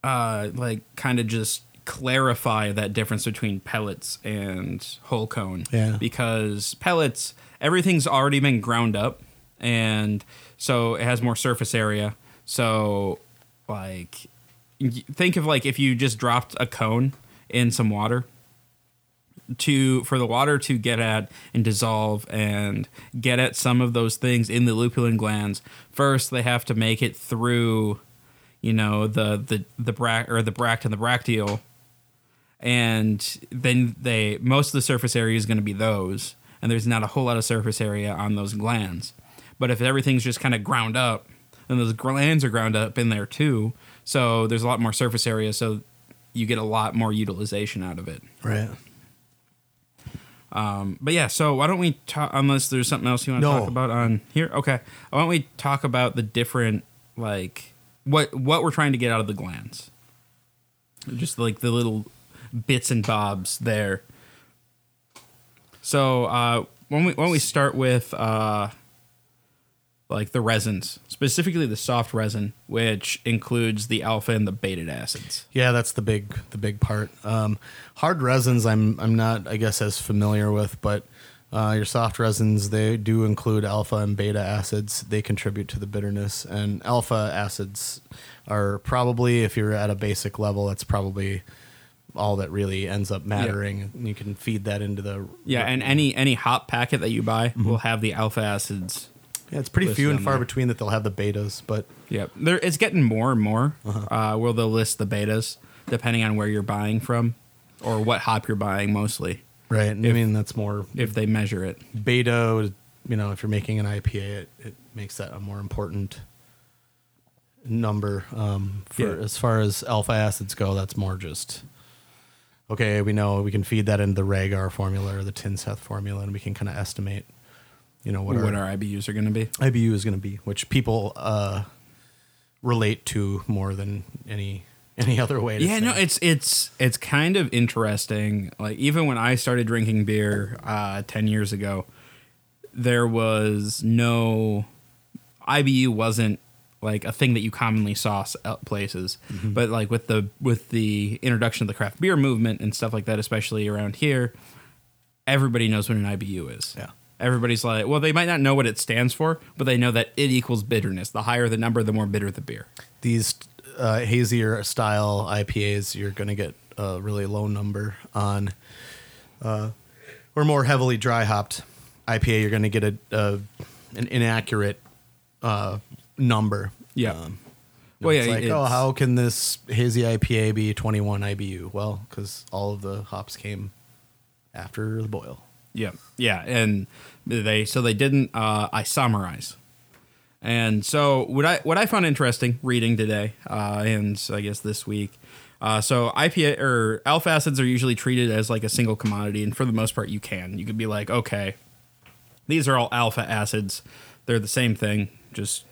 uh, like, kind of just clarify that difference between pellets and whole cone. Yeah. Because pellets, everything's already been ground up, and so it has more surface area. So, like, think of like if you just dropped a cone in some water to for the water to get at and dissolve and get at some of those things in the lupulin glands first they have to make it through you know the the the bract or the bract and the bracteole. And then they most of the surface area is going to be those. And there's not a whole lot of surface area on those glands but if everything's just kind of ground up then those glands are ground up in there too so there's a lot more surface area so you get a lot more utilization out of it Right. but yeah, so why don't we talk? Unless there's something else you want to No. talk about on here, okay. Why don't we talk about the different like what what we're trying to get out of the glands? Just like the little bits and bobs there. So uh, when we when we start with uh, like the resins, specifically the soft resin, which includes the alpha and the beta acids. Yeah, that's the big the big part. Um, hard resins, I'm I'm not I guess as familiar with, but Uh, your soft resins, they do include alpha and beta acids. They contribute to the bitterness. And alpha acids are probably, if you're at a basic level, that's probably all that really ends up mattering. And you can feed that into the. Yeah, and any any hop packet that you buy will have the alpha acids. Yeah, it's pretty few and far there. between that they'll have the betas, but Yep, there it's getting more and more. uh where they'll list the betas depending on where you're buying from or what hop you're buying mostly right. I mean, that's more if they measure it. beta. You know, if you're making an IPA, it, it makes that a more important number. Um, for Yeah. as far as alpha acids go, that's more just okay. We know we can feed that into the Rager formula or the Tinseth formula, and we can kind of estimate. You know what, What, our, our IBUs are going to be. IBU is going to be, which people uh, relate to more than any any other way. To Yeah, say no, it's it's it's kind of interesting. Like even when I started drinking beer uh, ten years ago, there was no IBU wasn't like a thing that you commonly saw out places. But like with the with the introduction of the craft beer movement and stuff like that, especially around here, everybody knows what an IBU is. Yeah. Everybody's like, well, they might not know what it stands for, but they know that it equals bitterness. The higher the number, the more bitter the beer. these uh, hazier style IPAs, you're going to get a really low number on, uh, or more heavily dry hopped IPA. You're going to get a, a an inaccurate uh, number. Yeah. Um, Well, it's yeah, like, oh, how can this hazy IPA be 21 IBU? Well, because all of the hops came after the boil. Yeah, yeah, and they so they didn't uh, isomerize, and so what I what I found interesting reading today, uh, and I guess this week, uh, so IPA or alpha acids are usually treated as like a single commodity, and for the most part, you can. You could be like, okay, these are all alpha acids, they're the same thing, just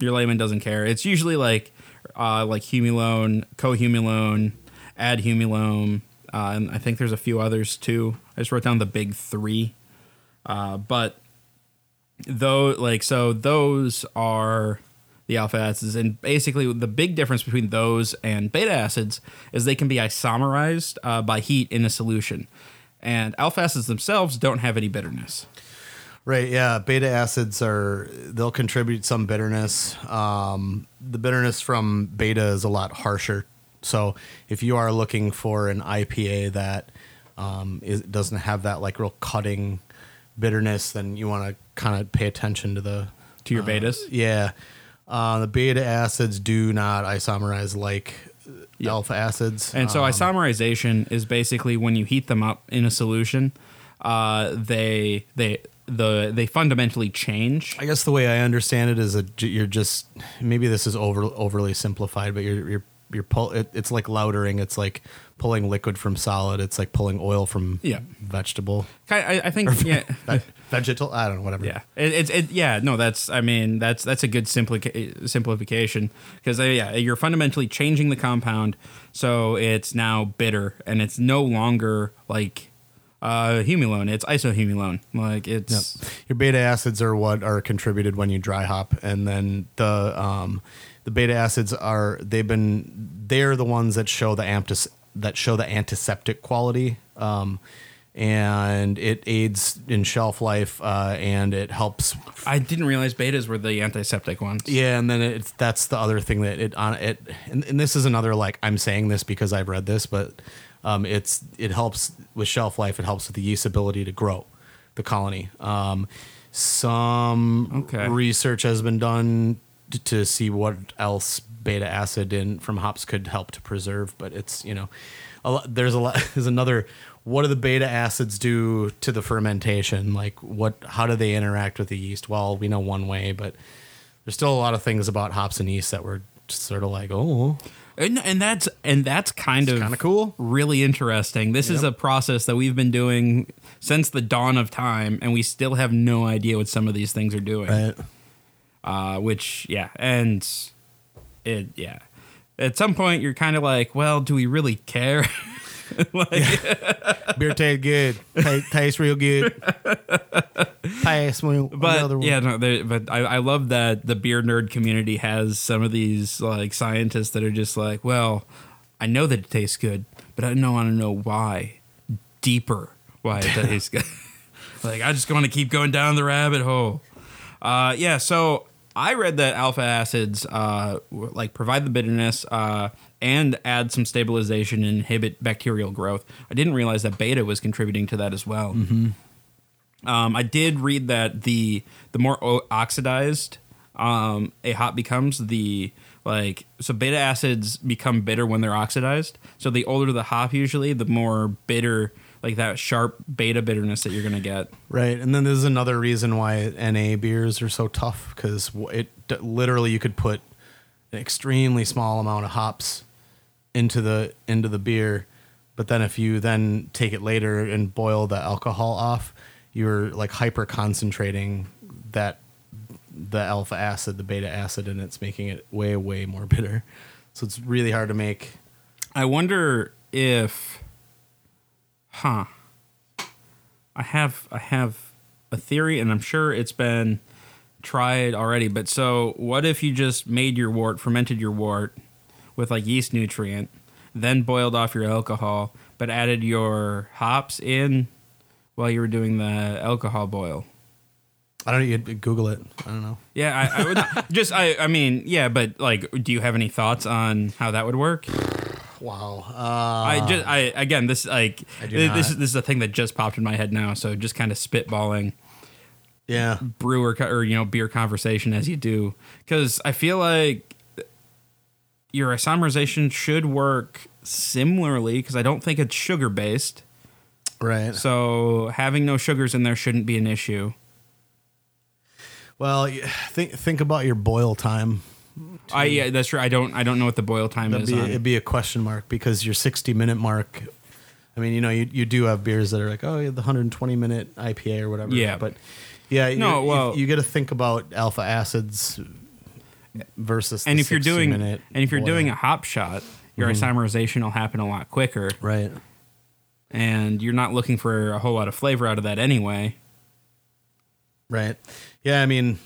your layman doesn't care. It's usually like uh, like humulone, cohumulone, adhumulone, uh, and I think there's a few others too. I just wrote down the big three, uh, but though like so those are the alpha acids, and basically the big difference between those and beta acids is they can be isomerized uh, by heat in a solution, and alpha acids themselves don't have any bitterness. Right. Yeah. Beta acids are they'll contribute some bitterness. Um, the bitterness from beta is a lot harsher. So if you are looking for an IPA that um, is, doesn't have that like real cutting bitterness, then you want to kind of pay attention to the To your betas? yeah. Uh, the beta acids do not isomerize like Yep. alpha acids. And so Um, isomerization is basically when you heat them up in a solution, uh, they they the they fundamentally change. I guess the way I understand it is that you're just maybe this is over overly simplified, but you're you're you're pull. It, it's like lautering. It's like pulling liquid from solid. It's like pulling oil from Yeah. vegetable, I, I- think yeah. Ve- vegetal. I don't know. Whatever. Yeah, it, it's it, yeah no that's I mean that's that's a good simplica- simplification because uh, yeah you're fundamentally changing the compound so it's now bitter and it's no longer like uh, humulone it's isohumulone like it's Your beta acids are what are contributed when you dry hop, and then the um, the beta acids are they've been they're the ones that show the antis that show the antiseptic quality, um, and it aids in shelf life, uh, and it helps. I didn't realize betas were the antiseptic ones Yeah, and then it's that's the other thing that it on it, and, and this is another like I'm saying this because I've read this, but um, it's it helps with shelf life. It helps with the yeast ability to grow the colony. Um, some Okay. research has been done to see what else beta acid in from hops could help to preserve, but it's you know, a lot, there's a lot. There's another. What do the beta acids do to the fermentation? Like what? How do they interact with the yeast? Well, we know one way, but there's still a lot of things about hops and yeast that we're sort of like, oh, and, and that's and that's kind of kinda cool. really interesting this is a process that we've been doing since the dawn of time and we still have no idea what some of these things are doing right. Uh, which yeah, and it yeah. At some point, you're kind of like, well, do we really care? like, Beer tastes good. Ta- tastes real good. Pass me another but one. yeah, no, but I, I love that the beer nerd community has some of these like scientists that are just like, well, I know that it tastes good, but I don't want to know why deeper why it tastes good. Like I just want to keep going down the rabbit hole. Uh, yeah, so I read that alpha acids uh, like provide the bitterness uh, and add some stabilization and inhibit bacterial growth. I didn't realize that beta was contributing to that as well. Um, I did read that the the more o- oxidized um, a hop becomes, the like so beta acids become bitter when they're oxidized. So the older the hop, usually, the more bitter, like that sharp beta bitterness that you're gonna get. Right, and then there's another reason why NA beers are so tough because it literally you could put an extremely small amount of hops into the into the beer, but then if you then take it later and boil the alcohol off, you're like hyper concentrating that the alpha acid, the beta acid, and it's making it way way more bitter. So it's really hard to make. I wonder if, huh? I have I have a theory, and I'm sure it's been tried already. But so, what if you just made your wort, fermented your wort with like yeast nutrient, then boiled off your alcohol, but added your hops in while you were doing the alcohol boil? I don't know. You Google it. I don't know. Yeah, I, I would just I I mean yeah, but like, do you have any thoughts on how that would work? Wow. Uh, I just I again this like this not. is this is a thing that just popped in my head now. So just kind of spitballing yeah. brewer co- or you know beer conversation as you do because I feel like your isomerization should work similarly because I don't think it's sugar based. Right. So having no sugars in there shouldn't be an issue. Well, think think about your boil time. I yeah, that's true. I don't I don't know what the boil time That'd is. be, on. it'd be a question mark because your 60 minute mark. I mean, you know, you, you do have beers that are like, oh, yeah, the 120 minute IPA or whatever. Yeah. But yeah, you, No, you- well- you, got to think about alpha acids versus. and if you're 60 doing and if you're boil. doing a hop shot, your mm-hmm. isomerization will happen a lot quicker. right, and you're not looking for a whole lot of flavor out of that anyway. right, yeah, I mean.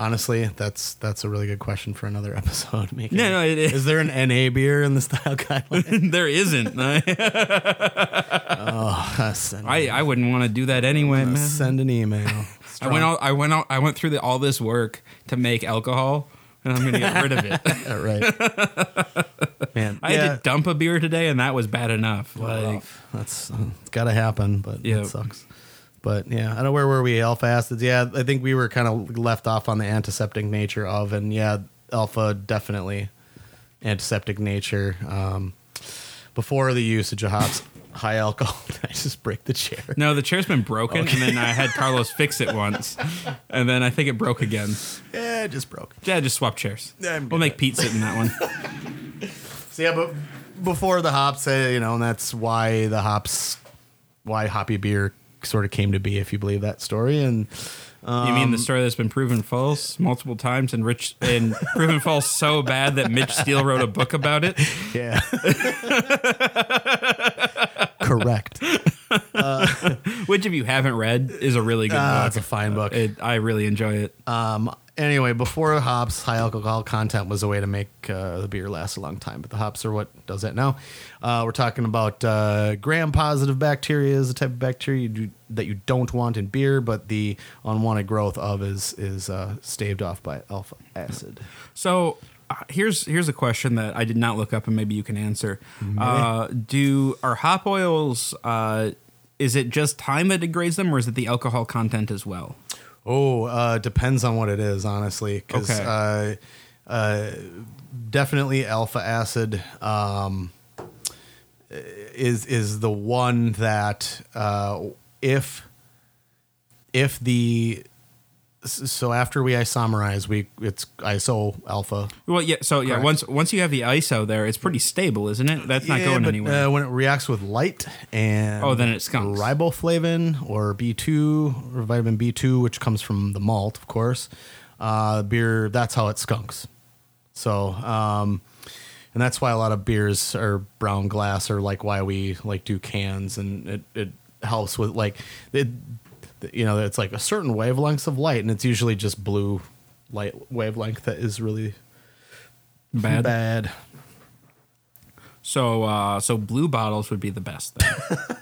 Honestly, that's that's a really good question for another episode. Making, No, no, it is. Is there an NA beer in the style guideline? there isn't. I, oh, send, I I wouldn't want to do that anyway, man. send an email. I went out. I went out. I went through the, all this work to make alcohol, and I'm gonna get rid of it. Uh, right. Man, I had to dump a beer today, and that was bad enough. Like, that's it's got to happen, but Yeah. it sucks. But yeah, I don't know where were we? Alpha acids. Yeah, I think we were kind of left off on the antiseptic nature of, and yeah, alpha definitely antiseptic nature. Um, before the usage of hops, high alcohol. I just break the chair. no, the chair's been broken, and then I had Carlos fix it once, and then I think it broke again. Yeah, it just broke. Yeah, just swap chairs. We'll make Pete sit in that one. So yeah, but before the hops, uh, you know, and that's why the hops, why hoppy beer sort of came to be, if you believe that story. And You mean the story that's been proven false multiple times and Rich and proven false so bad that Mitch Steele wrote a book about it? Yeah. Correct. Which, if you haven't read, is a really good Ah, book. it's a fine book. It, I really enjoy it. Um, anyway, before hops, high alcohol content was a way to make uh, the beer last a long time, but the hops are what does that now. Uh, we're talking about uh, gram-positive bacteria is a type of bacteria you do, that you don't want in beer, but the unwanted growth of is is uh, staved off by alpha acid. So uh, here's here's a question that I did not look up, and maybe you can answer. Uh, do are hop oils? Uh, is it just time that degrades them, or is it the alcohol content as well? Oh, uh, depends on what it is, honestly. Because Okay. uh, uh, definitely alpha acid um, is is the one that uh, if if the so after we isomerize, we it's iso alpha. Well, yeah. So yeah, Correct. once once you have the ISO there, it's pretty stable, isn't it? That's not Yeah, going but, anywhere. Uh, when it reacts with light and Oh, then it skunks. Riboflavin or B2 or vitamin B2, which comes from the malt, of course. Uh, beer, that's how it skunks. So, um, and that's why a lot of beers are brown glass, or like why we like do cans, and it, it helps with like it. You know, it's like a certain wavelengths of light, and it's usually just blue light wavelength that is really Bad. bad. So uh, so blue bottles would be the best then.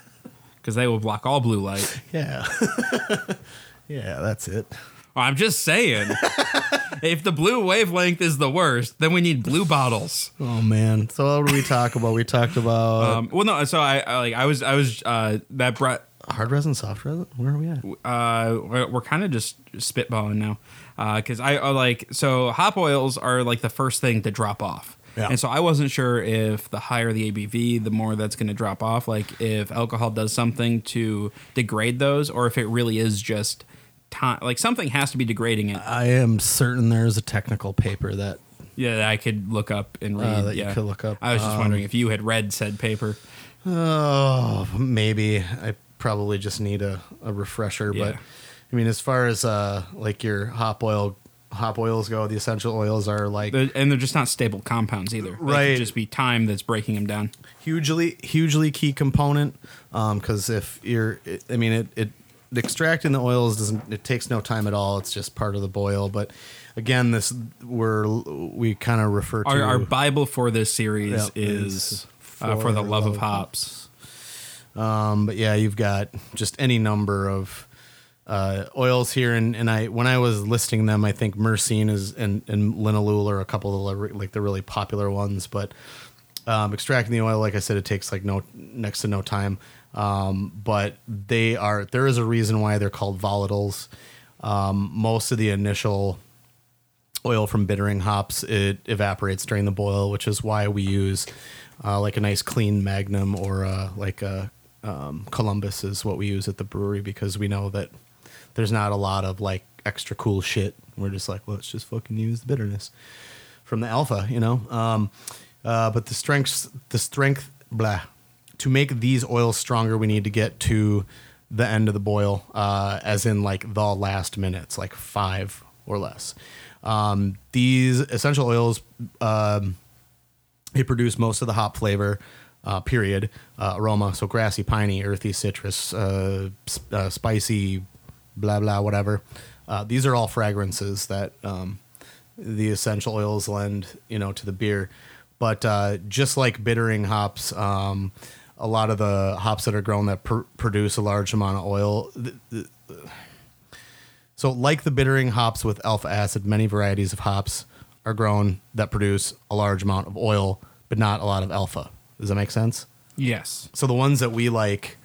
because they will block all blue light. Yeah. yeah, that's it. I'm just saying, if the blue wavelength is the worst, then we need blue bottles. Oh man. So what did we talk about? We talked about Um, well, no, so I, I like I was I was uh, that brought hard resin, soft resin. Where are we at? uh, we're, we're kind of just spitballing now Uh because I uh, like so hop oils are like the first thing to drop off. Yeah. And so I wasn't sure if the higher the ABV, the more that's going to drop off. Like if alcohol does something to degrade those, or if it really is just time. Like something has to be degrading it. I am certain there's a technical paper that Yeah, that I could look up and read. Uh, that you could look up. I was just Um, wondering if you had read said paper. Oh, maybe I probably just need a, a refresher. But I mean, as far as uh, like your hop oil, hop oils go, the essential oils are like They're- and they're just not stable compounds either. Right. just be time that's breaking them down. hugely, hugely key component. Because if you're, I mean, it, it extracting the oils doesn't. It takes no time at all. It's just part of the boil. But again, this we're we kind of refer to Our, our Bible for this series is is uh, for the love of Love hops. Um, but yeah, you've got just any number of uh, oils here, and, and I when I was listing them, I think myrcene is and, and linalool are a couple of the, like the really popular ones. But um, extracting the oil, like I said, it takes like no next to no time. Um, but they are there is a reason why they're called volatiles. Um, most of the initial oil from bittering hops it evaporates during the boil, which is why we use uh, like a nice clean Magnum or uh, like a um, Columbus is what we use at the brewery because we know that there's not a lot of like extra cool shit. We're just like, well, let's just fucking use the bitterness from the alpha, you know. Um, uh, but the strength, the strength, blah. To make these oils stronger, we need to get to the end of the boil, uh, as in like the last minutes, like five or less. Um, these essential oils, um, they produce most of the hop flavor. Uh, period. Uh, aroma, so grassy, piney, earthy, citrus, uh, sp- uh, spicy, blah blah, whatever. Uh, these are all fragrances that um, the essential oils lend, you know, to the beer. But uh, just like bittering hops, um, a lot of the hops that are grown that pr- produce a large amount of oil. th- th- so, like the bittering hops with alpha acid, many varieties of hops are grown that produce a large amount of oil, but not a lot of alpha. Does that make sense? Yes. So the ones that we like,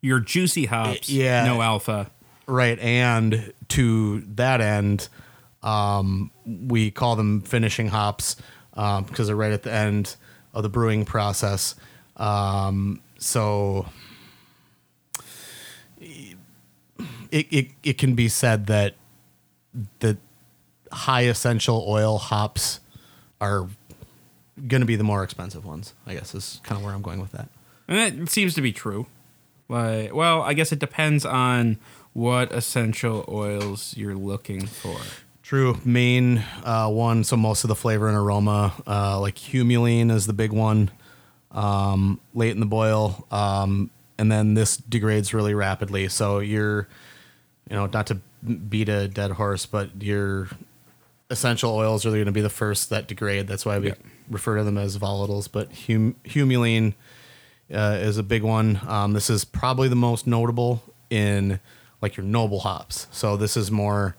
Your juicy hops, Yeah. no alpha. right, and to that end, um, we call them finishing hops because they're right at the end of the brewing process. Um, so it, it it can be said that the high essential oil hops are going to be the more expensive ones. I guess is kind of where I'm going with that. And that seems to be true. Like, well, I guess it depends on what essential oils you're looking for. True. Main uh, one, so most of the flavor and aroma, uh, like humulene is the big one um, late in the boil. Um, and then this degrades really rapidly. So you're, you know, not to beat a dead horse, but your essential oils are going to be the first that degrade. That's why we Yeah. refer to them as volatiles. But hum- humulene uh, is a big one. Um, this is probably the most notable in like your noble hops. So this is more,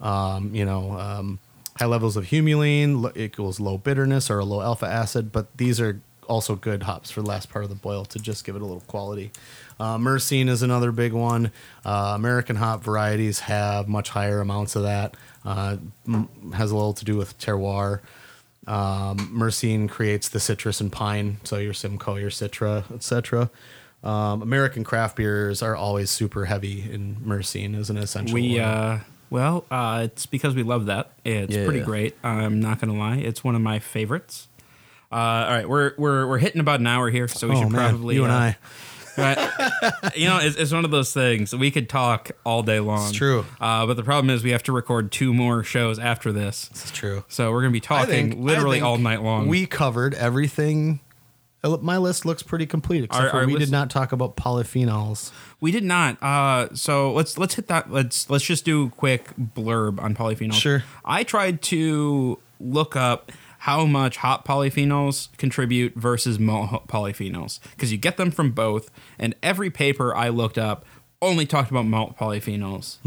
um, you know, um, high levels of humulene equals low bitterness or a low alpha acid. But these are also good hops for the last part of the boil to just give it a little quality. Uh, Myrcene is another big one. Uh, American hop varieties have much higher amounts of that. Uh, m- has a little to do with terroir. Um, Myrcene creates the citrus and pine, so your Simcoe, your Citra, etc. Um, American craft beers are always super heavy in Myrcene as an essential. We, uh, well, uh, it's because we love that. It's Yeah. pretty great. I'm not gonna lie, it's one of my favorites. Uh, all right, we're we're we're hitting about an hour here, so we oh should man, probably you and uh, I. You know, it's, it's one of those things. We could talk all day long. It's true. Uh, but the problem is we have to record two more shows after this. This is true. So we're going to be talking think- literally all night long. We covered everything. Uh, My list looks pretty complete, except Our- for our we list- did not talk about polyphenols. we did not. Uh, so let's let's hit that. Let's let's just do a quick blurb on polyphenols. Sure. I tried to look up how much hot polyphenols contribute versus malt polyphenols because you get them from both. And every paper I looked up only talked about malt polyphenols.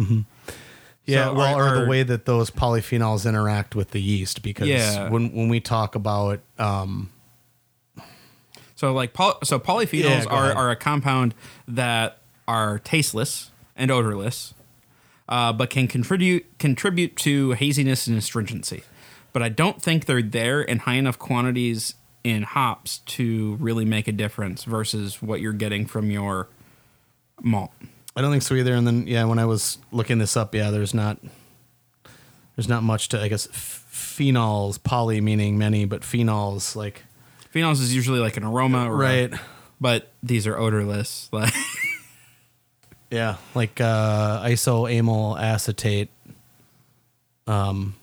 Yeah, So well, or the way that those polyphenols interact with the yeast, because Yeah. when when we talk about um, So like poly- so polyphenols Yeah, are, ahead. are a compound that are tasteless and odorless, uh, but can contribute contribute to haziness and astringency. But I don't think they're there in high enough quantities in hops to really make a difference versus what you're getting from your malt. I don't think so either. And then yeah, when I was looking this up, yeah, there's not there's not much to I guess phenols, poly meaning many, but phenols like Phenols is usually like an aroma, right. But these are odorless. Like Yeah, like uh, isoamyl acetate. Um,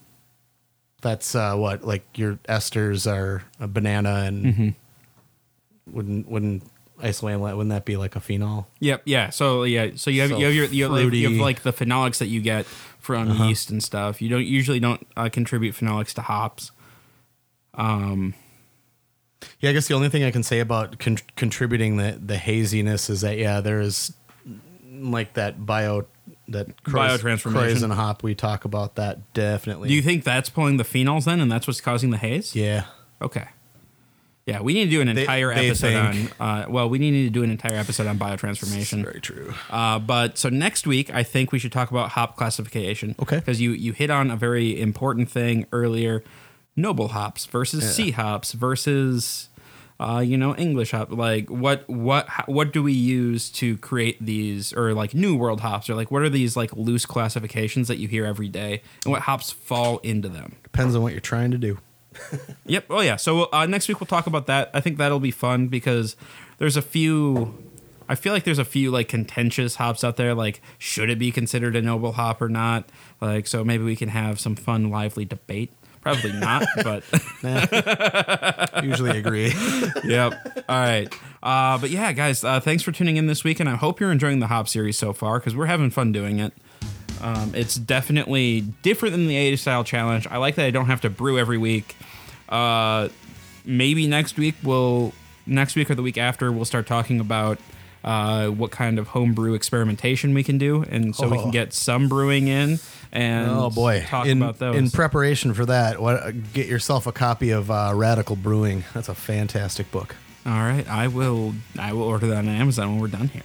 that's uh, what like your esters are a banana and Mm-hmm. wouldn't wouldn't isoamyl wouldn't that be like a phenol? Yep. Yeah. So yeah. So you have So you have your you have, like, you have fruity. Uh-huh. like the phenolics that you get from yeast and stuff. You don't usually don't uh, contribute phenolics to hops. Um Yeah, I guess the only thing I can say about con- contributing the the haziness is that yeah, there's like that bio that Biotransformation. and hop. We talk about that definitely. Do you think that's pulling the phenols then, and that's what's causing the haze? yeah, Okay. Yeah, we need to do an They- entire they episode think. on. Uh, well, we need to do an entire episode on biotransformation. very true. Uh, but so next week, I think we should talk about hop classification. Okay. Because you you hit on a very important thing earlier: noble hops versus C hops versus, uh, you know, English hop. Like what what what do we use to create these or like new world hops or like what are these like loose classifications that you hear every day and what hops fall into them? Depends on what you're trying to do. Yep. Oh yeah. So uh, next week we'll talk about that. I think that'll be fun because there's a few. I feel like there's a few like contentious hops out there. Like, should it be considered a noble hop or not? Like, so maybe we can have some fun, lively debate. Probably not, but Usually agree. yep. All right. Uh, but yeah, guys, uh, thanks for tuning in this week, and I hope you're enjoying the hop series so far because we're having fun doing it. Um, it's definitely different than the 80 style challenge. I like that I don't have to brew every week. Uh, maybe next week we'll next week or the week after we'll start talking about uh, what kind of homebrew experimentation we can do, and so we Oh. can get some brewing in and Oh boy! talk in, about those. in preparation for that, what, get yourself a copy of uh, Radical Brewing. That's a fantastic book. All right, I will. I will order that on Amazon when we're done here.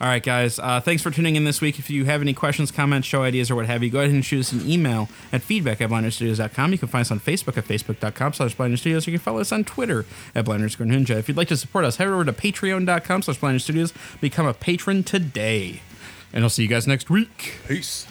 All right, guys. Uh, thanks for tuning in this week. If you have any questions, comments, show ideas, or what have you, go ahead and shoot us an email at feedback at blinderstudios.com. You can find us on Facebook at facebook.com slash blinderstudios. You can follow us on Twitter at blinderscornhinja. If you'd like to support us, head over to patreon.com slash blinderstudios. Become a patron today. And I'll see you guys next week. Peace.